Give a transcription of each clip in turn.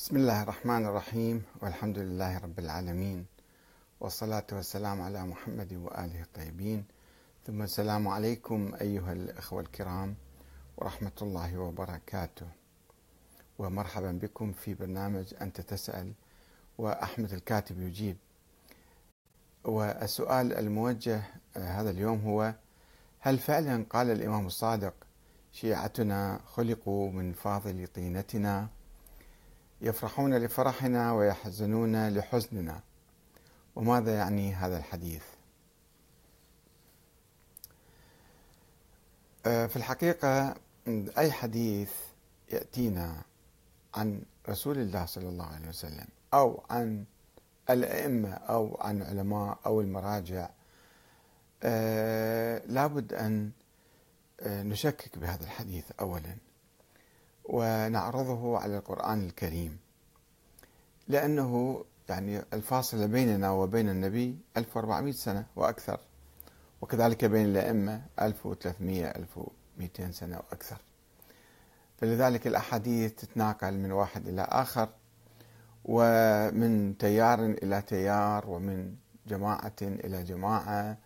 بسم الله الرحمن الرحيم والحمد لله رب العالمين والصلاة والسلام على محمد وآله الطيبين. ثم السلام عليكم أيها الأخوة الكرام ورحمة الله وبركاته. ومرحبا بكم في برنامج أنت تسأل وأحمد الكاتب يجيب. والسؤال الموجه هذا اليوم هو هل فعلا قال الإمام الصادق شيعتنا خلقوا من فاضل طينتنا؟ يفرحون لفرحنا ويحزنون لحزننا. وماذا يعني هذا الحديث؟ آه، في الحقيقة أي حديث يأتينا عن رسول الله صلى الله عليه وسلم أو عن الأئمة أو عن علماء أو المراجع آه، لابد أن آه، نشكك بهذا الحديث أولا. ونعرضه على القرآن الكريم. لأنه يعني الفاصلة بيننا وبين النبي 1400 سنة وأكثر وكذلك بين الأئمة 1300 1200 سنة وأكثر. فلذلك الأحاديث تتناقل من واحد إلى آخر ومن تيار إلى تيار ومن جماعة إلى جماعة.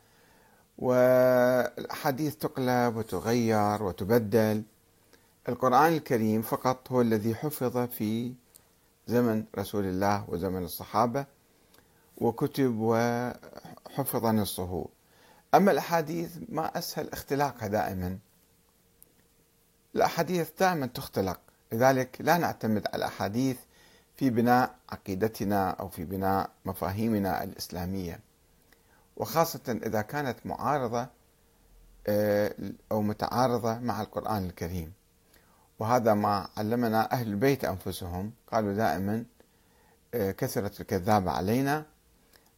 والأحاديث تقلب وتغير وتبدل. القرآن الكريم فقط هو الذي حفظ في زمن رسول الله وزمن الصحابة وكتب وحفظ نصه. أما الأحاديث ما أسهل اختلاقها دائما. الأحاديث دائما تختلق. لذلك لا نعتمد على الأحاديث في بناء عقيدتنا أو في بناء مفاهيمنا الإسلامية. وخاصة إذا كانت معارضة آه، أو متعارضة مع القرآن الكريم. وهذا ما علمنا أهل البيت أنفسهم. قالوا دائما آه، كثرة الكذاب علينا.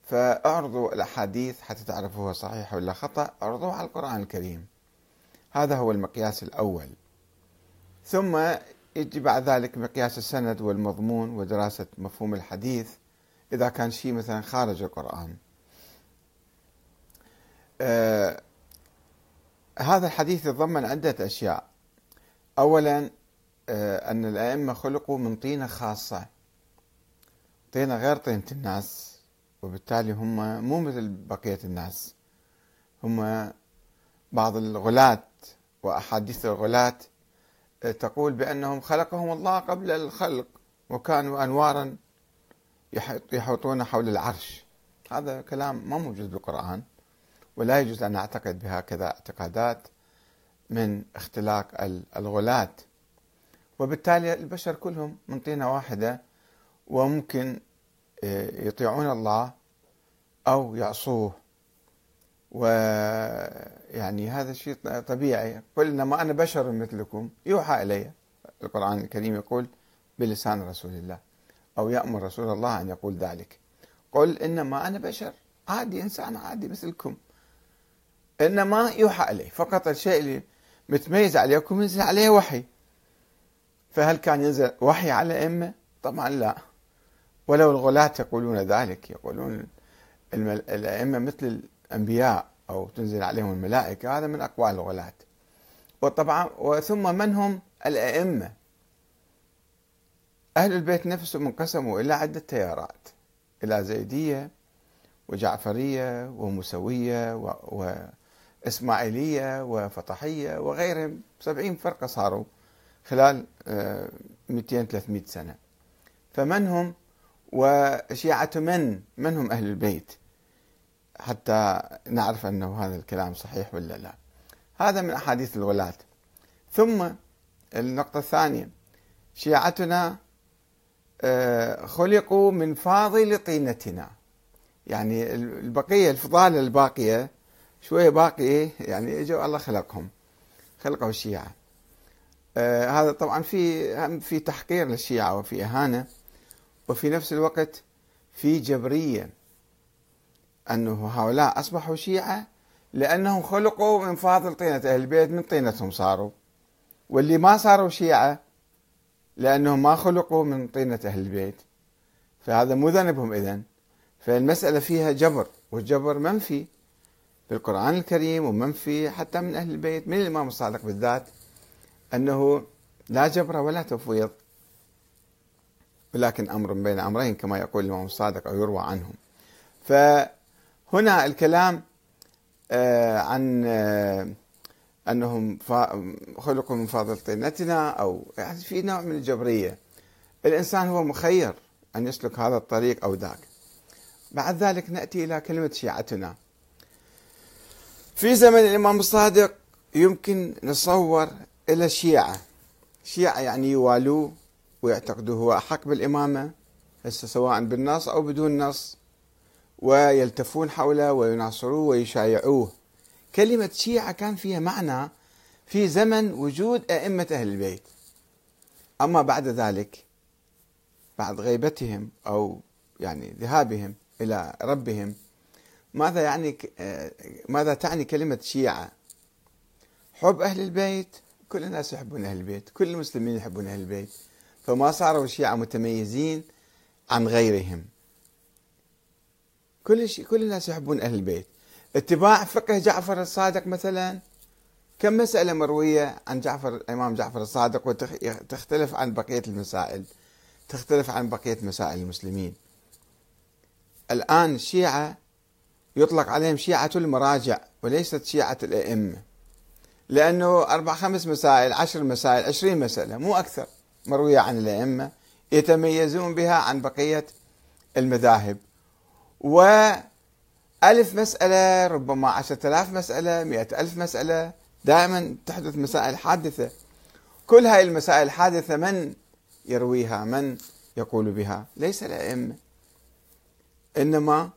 فأعرضوا الأحاديث حتى تعرفوا هو صحيح ولا خطأ اعرضوه على القرآن الكريم. هذا هو المقياس الأول. ثم يجي بعد ذلك مقياس السند والمضمون ودراسة مفهوم الحديث إذا كان شيء مثلا خارج القرآن. آه هذا الحديث يتضمن عدة أشياء. أولا آه، أن الأئمة خلقوا من طينة خاصة. طينة غير طينة الناس وبالتالي هم مو مثل بقية الناس. هم بعض الغلاة وأحاديث الغلاة آه، تقول بأنهم خلقهم الله قبل الخلق وكانوا أنوارا يحوطون حول العرش. هذا كلام ما موجود بالقرآن ولا يجوز أن نعتقد بهكذا اعتقادات. من اختلاق الغلاة. وبالتالي البشر كلهم من طينة واحدة وممكن آه، يطيعون الله أو يعصوه. ويعني هذا شيء طبيعي. قل إنما أنا بشر مثلكم. يوحى إلي. القرآن الكريم يقول بلسان رسول الله أو يأمر رسول الله أن يقول ذلك. قل إنما أنا بشر. عادي إنسان عادي مثلكم. إنما يوحى إلي. فقط الشيء اللي متميز عليكم ينزل عليه وحي. فهل كان ينزل وحي على الأئمة؟ طبعا لا. ولو الغلاة يقولون ذلك يقولون الأئمة مثل الأنبياء أو تنزل عليهم الملائكة هذا من أقوال الغلاة. وطبعا وثم من هم؟ الأئمة. أهل البيت نفسهم انقسموا إلى عدة تيارات. إلى زيدية وجعفرية ومسوية و... وإسماعيلية وفطحية وغيرهم سبعين فرقة صاروا خلال 200 آه، 300 سنة. فمن هم؟ وشيعة من؟ من هم أهل البيت؟ حتى نعرف أنه هذا الكلام صحيح ولا لا. هذا من أحاديث الولاة. ثم النقطة الثانية شيعتنا آه، خلقوا من فاضل طينتنا. يعني البقية الفضالة الباقية شوية باقي يعني إجوا الله خلقهم خلقوا الشيعة. آه هذا طبعا في في تحقير للشيعة وفي إهانة وفي نفس الوقت في جبرية أنه هؤلاء أصبحوا شيعة لأنهم خلقوا من فاضل طينة أهل البيت من طينتهم صاروا. واللي ما صاروا شيعة لأنهم ما خلقوا من طينة أهل البيت. فهذا مو ذنبهم إذن. فالمسألة فيها جبر والجبر منفي. في القرآن الكريم ومنفي حتى من أهل البيت من الإمام الصادق بالذات أنه لا جبر ولا تفويض ولكن أمر بين أمرين كما يقول الإمام الصادق أو يروى عنهم. فهنا الكلام آه، عن آه، أنهم خلقوا من فاضل طينتنا أو يعني في نوع من الجبرية. الإنسان هو مخير أن يسلك هذا الطريق أو ذاك. بعد ذلك نأتي إلى كلمة شيعتنا. في زمن الإمام الصادق يمكن نصور إلى الشيعة شيعة يعني يوالوه ويعتقدوا هو أحق بالإمامة هسه سواء بالنص أو بدون نص ويلتفون حوله ويناصروه ويشايعوه. كلمة شيعة كان فيها معنى في زمن وجود أئمة أهل البيت. أما بعد ذلك بعد غيبتهم أو يعني ذهابهم إلى ربهم ماذا يعني ماذا تعني كلمة شيعة؟ حب أهل البيت كل الناس يحبون أهل البيت كل المسلمين يحبون أهل البيت. فما صاروا الشيعة متميزين عن غيرهم. كل شيء كل الناس يحبون أهل البيت. اتباع فقه جعفر الصادق مثلا. كم مسألة مروية عن جعفر الإمام جعفر الصادق وتختلف عن بقية المسائل تختلف عن بقية مسائل المسلمين. الآن الشيعة يطلق عليهم شيعة المراجع وليست شيعة الأئمة. لأنه أربع خمس مسائل عشر مسائل عشرين مسألة مو أكثر مروية عن الأئمة يتميزون بها عن بقية المذاهب. وألف مسألة ربما عشرة آلاف مسألة مئة ألف مسألة دائما تحدث مسائل حادثة. كل هاي المسائل الحادثة من يرويها من يقول بها؟ ليس الأئمة. إنما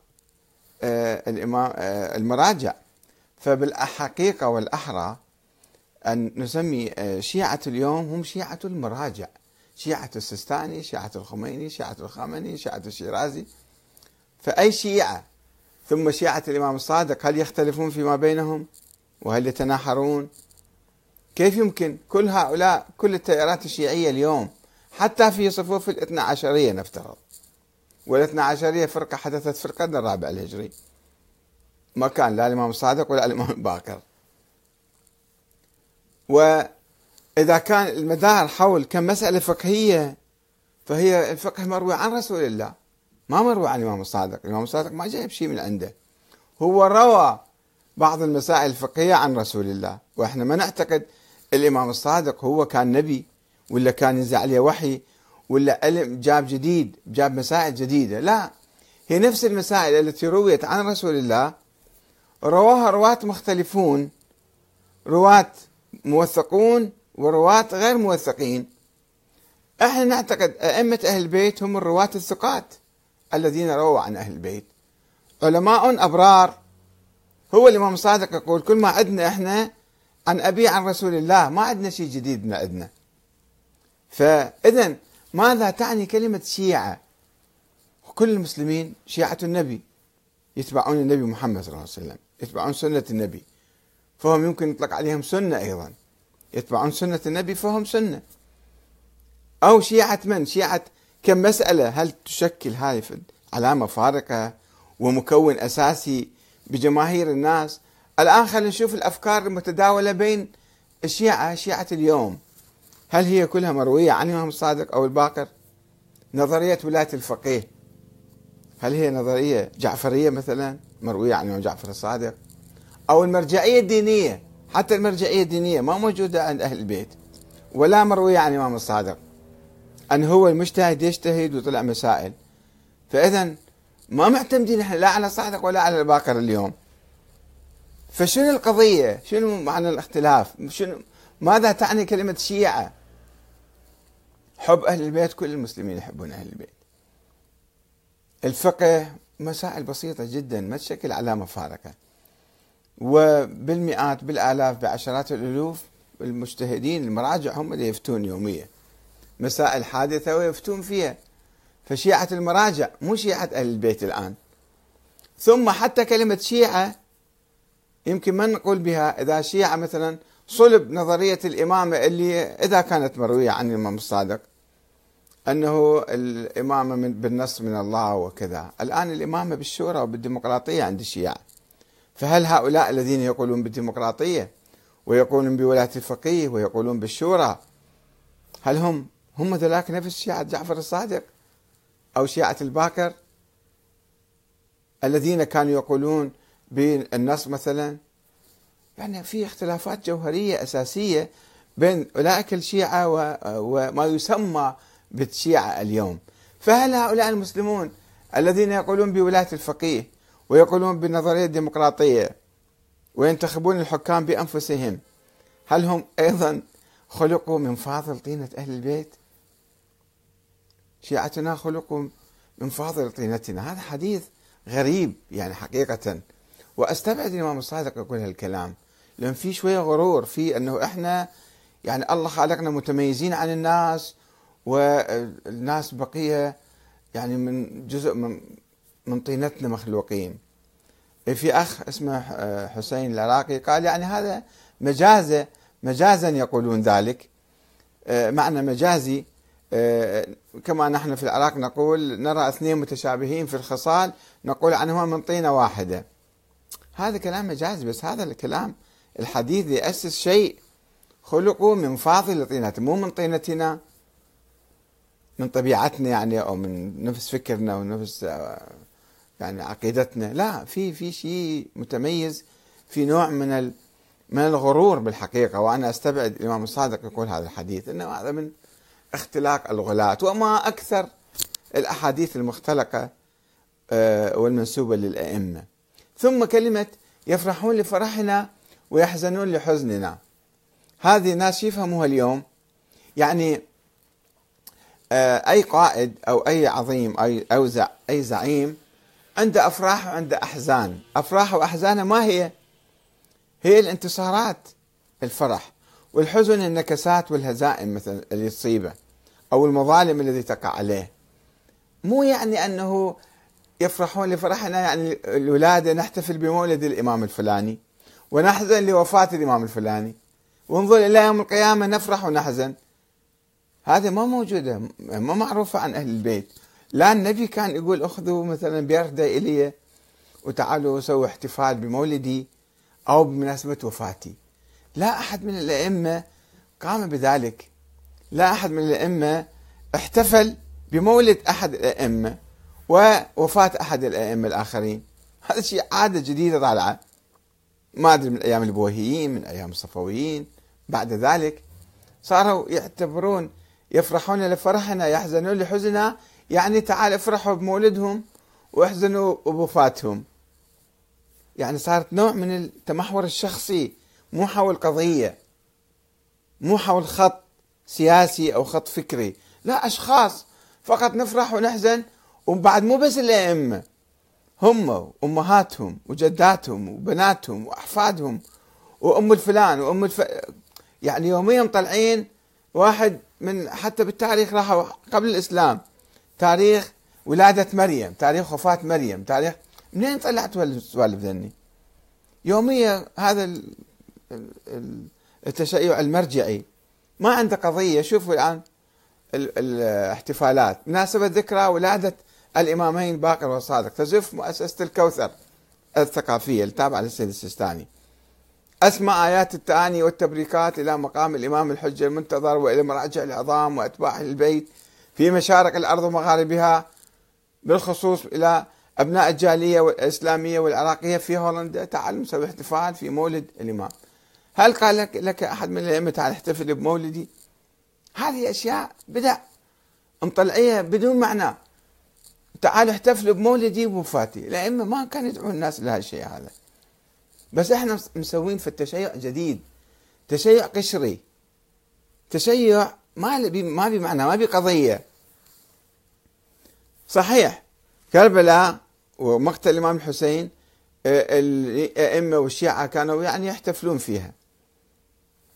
الإمام آه، المراجع. فبالحقيقة والأحرى أن نسمي آه، شيعة اليوم هم شيعة المراجع. شيعة السستاني شيعة الخميني شيعة الخامنئي شيعة الشيرازي. فأي شيعة ثم شيعة الإمام الصادق هل يختلفون فيما بينهم؟ وهل يتناحرون؟ كيف يمكن؟ كل هؤلاء كل التيارات الشيعية اليوم حتى في صفوف الاثنى عشرية نفترض. والاثنى عشرية فرقة حدثت في القرن الرابع الهجري. ما كان لا الإمام الصادق ولا الإمام الباكر وإذا كان المدار حول كمسألة فقهية فهي الفقه مروي عن رسول الله. ما مروي عن الإمام الصادق. الإمام الصادق ما جايب شيء من عنده. هو روى بعض المسائل الفقهية عن رسول الله. وإحنا ما نعتقد الإمام الصادق هو كان نبي ولا كان ينزل عليه وحي. ولا علم جاب جديد جاب مسائل جديدة. لا هي نفس المسائل التي رويت عن رسول الله. رواها رواة مختلفون رواة موثقون ورواة غير موثقين. إحنا نعتقد أئمة أهل البيت هم الرواة الثقات الذين رووا عن أهل البيت. علماء أبرار. هو الإمام الصادق يقول كل ما عندنا إحنا عن أبي عن رسول الله ما عندنا شيء جديد من عندنا فاذا ماذا تعني كلمة شيعة؟ كل المسلمين شيعة النبي يتبعون النبي محمد صلى الله عليه وسلم يتبعون سنة النبي فهم يمكن يطلق عليهم سنة أيضا يتبعون سنة النبي فهم سنة. أو شيعة من؟ شيعة كم مسألة؟ هل تشكل هذه علامة فارقة ومكون أساسي بجماهير الناس؟ الآن خلينا نشوف الأفكار المتداولة بين الشيعة شيعة اليوم. هل هي كلها مروية عن الإمام الصادق أو الباقر؟ نظرية ولاية الفقيه. هل هي نظرية جعفرية مثلا مروية عن الإمام جعفر الصادق؟ أو المرجعية الدينية حتى المرجعية الدينية ما موجودة عند أهل البيت ولا مروية عن الإمام الصادق. أن هو المجتهد يجتهد وطلع مسائل. فإذا ما معتمدين إحنا لا على الصادق ولا على الباقر اليوم. فشنو القضية؟ شنو معنى الاختلاف؟ شنو ماذا تعني كلمة شيعة؟ حب أهل البيت كل المسلمين يحبون أهل البيت. الفقه مسائل بسيطة جدا ما تشكل علامة فارقة وبالمئات بالآلاف بعشرات الألوف المجتهدين المراجع هم اللي يفتون يوميا. مسائل حادثة ويفتون فيها. فشيعة المراجع مو شيعة أهل البيت الآن. ثم حتى كلمة شيعة يمكن ما نقول بها. إذا شيعة مثلا صلب نظرية الإمامة اللي إذا كانت مروية عن الإمام الصادق أنه الإمامة من بالنص من الله وكذا. الآن الإمامة بالشورى وبالديمقراطية عند الشيعة. فهل هؤلاء الذين يقولون بالديمقراطية ويقولون بولاية الفقيه ويقولون بالشورى هل هم هم ذلك نفس شيعة جعفر الصادق أو شيعة الباكر؟ الذين كانوا يقولون بالنص مثلا؟ يعني في اختلافات جوهرية أساسية بين أولئك الشيعة وما يسمى بالشيعة اليوم. فهل هؤلاء المسلمون الذين يقولون بولاية الفقيه ويقولون بالنظرية الديمقراطية وينتخبون الحكام بأنفسهم هل هم أيضا خلقوا من فاضل طينة أهل البيت؟ شيعتنا خلقوا من فاضل طينتنا. هذا حديث غريب يعني حقيقة. وأستبعد الإمام الصادق يقول هالكلام لأن في شوية غرور في أنه إحنا يعني الله خلقنا متميزين عن الناس والناس بقية يعني من جزء من من طينتنا مخلوقين. في أخ اسمه حسين العراقي قال يعني هذا مجازة مجازا يقولون ذلك. معنى مجازي كما نحن في العراق نقول نرى اثنين متشابهين في الخصال نقول عنهما من طينة واحدة. هذا كلام مجازي بس هذا الكلام الحديث يأسس شيء خلقوا من فاضل طينتنا مو من طينتنا. من طبيعتنا يعني أو من نفس فكرنا ونفس يعني عقيدتنا. لا في في شيء متميز في نوع من من الغرور بالحقيقة. وأنا أستبعد الإمام الصادق يقول هذا الحديث إنه هذا من اختلاق الغلاة. وما أكثر الأحاديث المختلقة آه، والمنسوبة للأئمة. ثم كلمة يفرحون لفرحنا ويحزنون لحزننا. هذه ناس يفهموها اليوم. يعني آه، أي قائد أو أي عظيم أي أو أي زعيم عنده أفراح وعنده أحزان. أفراح وأحزانه ما هي؟ هي الانتصارات الفرح والحزن النكسات والهزائم مثلا اللي تصيبه أو المظالم التي تقع عليه. مو يعني أنه يفرحون لفرحنا يعني الولادة نحتفل بمولد الإمام الفلاني ونحزن لوفاة الإمام الفلاني. وانظر إلى يوم القيامة نفرح ونحزن. هذه ما موجودة ما معروفة عن أهل البيت. لا النبي كان يقول أخذوا مثلا بيردة إلي وتعالوا سووا احتفال بمولدي أو بمناسبة وفاتي. لا أحد من الأئمة قام بذلك. لا أحد من الأئمة احتفل بمولد أحد الأئمة ووفاة أحد الأئمة الآخرين. هذا شيء عادة جديدة طالعة. ما أدري من أيام البويهيين من أيام الصفويين. بعد ذلك صاروا يعتبرون يفرحون لفرحنا يحزنون لحزننا. يعني تعال افرحوا بمولدهم واحزنوا بوفاتهم. يعني صارت نوع من التمحور الشخصي مو حول قضية مو حول خط سياسي أو خط فكري. لا أشخاص. فقط نفرح ونحزن وبعد مو بس الأئمة هم وأمهاتهم وجداتهم وبناتهم وأحفادهم وأم الفلان وأم الف... يعني يوميا طالعين واحد من حتى بالتاريخ راحوا قبل الإسلام. تاريخ ولادة مريم تاريخ وفاة مريم تاريخ منين طلعت السوالف ذني؟ يوميا هذا التشيع المرجعي. ما عنده قضية. شوفوا الآن الاحتفالات مناسبة ذكرى ولادة الإمامين باقر والصادق تزف مؤسسة الكوثر الثقافية التابعة للسيد السيستاني. أسمى آيات التآني والتبريكات إلى مقام الإمام الحجة المنتظر وإلى مراجع العظام وأتباع البيت في مشارق الأرض ومغاربها بالخصوص إلى أبناء الجالية والإسلامية والعراقية في هولندا تعال نسوي احتفال في مولد الإمام. هل قال لك, لك أحد من الأئمة تعال احتفل بمولدي؟ هذه أشياء بدع مطلعية بدون معنى. تعالوا احتفلوا بمولدي وبوفاتي الأئمة ما كانوا يدعون الناس لهالشيء هذا. بس إحنا مسوين في التشيع جديد. تشيع قشري. تشيع ما ما بمعنى ما بقضية صحيح. كربلاء ومقتل الإمام الحسين آه، الأئمة والشيعة كانوا يعني يحتفلون فيها.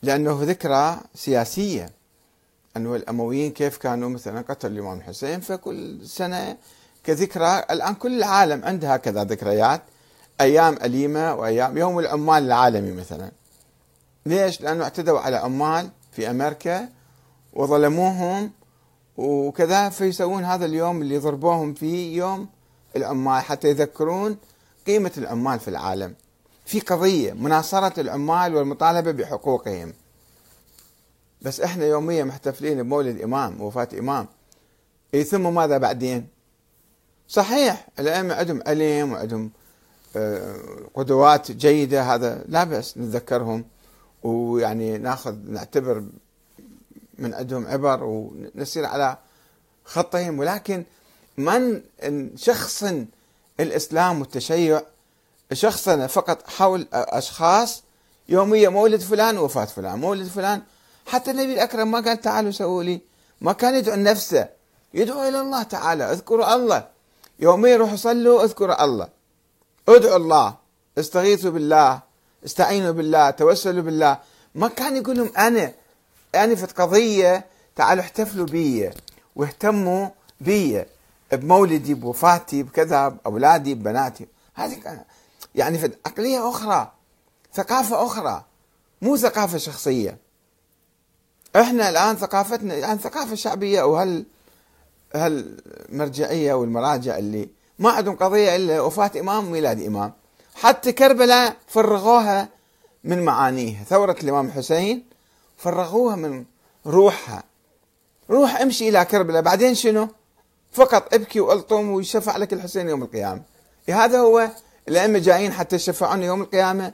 لأنه ذكرى سياسية. أنه الأمويين كيف كانوا مثلا قتلوا الإمام الحسين فكل سنة كذكرى. الآن كل العالم عنده هكذا ذكريات. أيام أليمة وأيام يوم العمال العالمي مثلا. ليش؟ لأنه اعتدوا على عمال في أمريكا وظلموهم وكذا فيسوون هذا اليوم اللي ضربوهم فيه يوم العمال. حتى يذكرون قيمة العمال في العالم. في قضية مناصرة العمال والمطالبة بحقوقهم. بس إحنا يوميا محتفلين بمولد إمام وفاة إمام إيه ثم ماذا بعدين؟ صحيح الأئمة عندهم علم وعندهم قدوات جيدة هذا لا بأس نتذكرهم ويعني ناخذ نعتبر من عندهم عبر ونسير على خطهم. ولكن من شخصا الإسلام والتشيع شخصنا فقط حول أشخاص يوميا مولد فلان وفاة فلان مولد فلان حتى النبي الأكرم ما قال تعالوا سووا لي ما كان يدعو نفسه يدعو إلى الله تعالى اذكروا الله. يوميا روحوا صلوا اذكروا الله. ادعوا الله استغيثوا بالله استعينوا بالله توسلوا بالله. ما كان يقول لهم أنا أنا في قضية تعالوا احتفلوا بي واهتموا بي بمولدي بوفاتي بكذا بأولادي ببناتي. هذه يعني في عقلية أخرى ثقافة أخرى مو ثقافة شخصية. إحنا الآن ثقافتنا يعني ثقافة شعبية وهل هالمرجعية والمراجع اللي ما عندهم قضية إلا وفاة إمام ميلاد إمام. حتى كربلاء فرغوها من معانيها. ثورة الإمام الحسين فرغوها من روحها. روح امشي إلى كربلاء. بعدين شنو؟ فقط ابكي وألطم ويشفع لك الحسين يوم القيامة. هذا هو الأئمة جايين حتى يشفعونا يوم القيامة.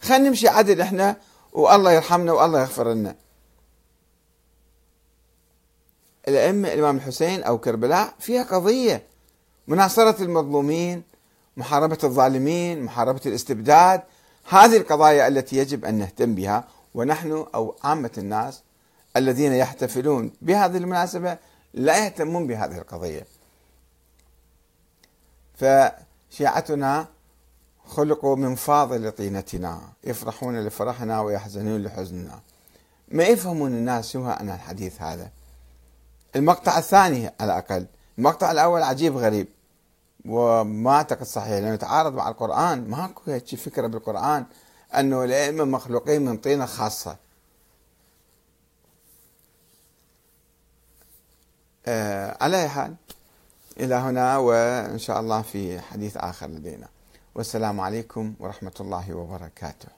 خلينا نمشي عدل إحنا والله يرحمنا والله يغفر لنا. الأئمة الإمام الحسين أو كربلاء فيها قضية. مناصرة المظلومين محاربة الظالمين محاربة الاستبداد هذه القضايا التي يجب أن نهتم بها ونحن أو عامة الناس الذين يحتفلون بهذه المناسبة لا يهتمون بهذه القضية. فشيعتنا خلقوا من فاضل طينتنا يفرحون لفرحنا ويحزنون لحزننا. ما يفهمون الناس شو أنا الحديث هذا؟ المقطع الثاني على الأقل المقطع الأول عجيب غريب. وما أعتقد صحيح لأنه يتعارض مع القرآن. ماكو هيك فكرة بالقرآن أنه الأئمة مخلوقين من طينة خاصة. آه على أي حال إلى هنا وإن شاء الله في حديث آخر لدينا. والسلام عليكم ورحمة الله وبركاته.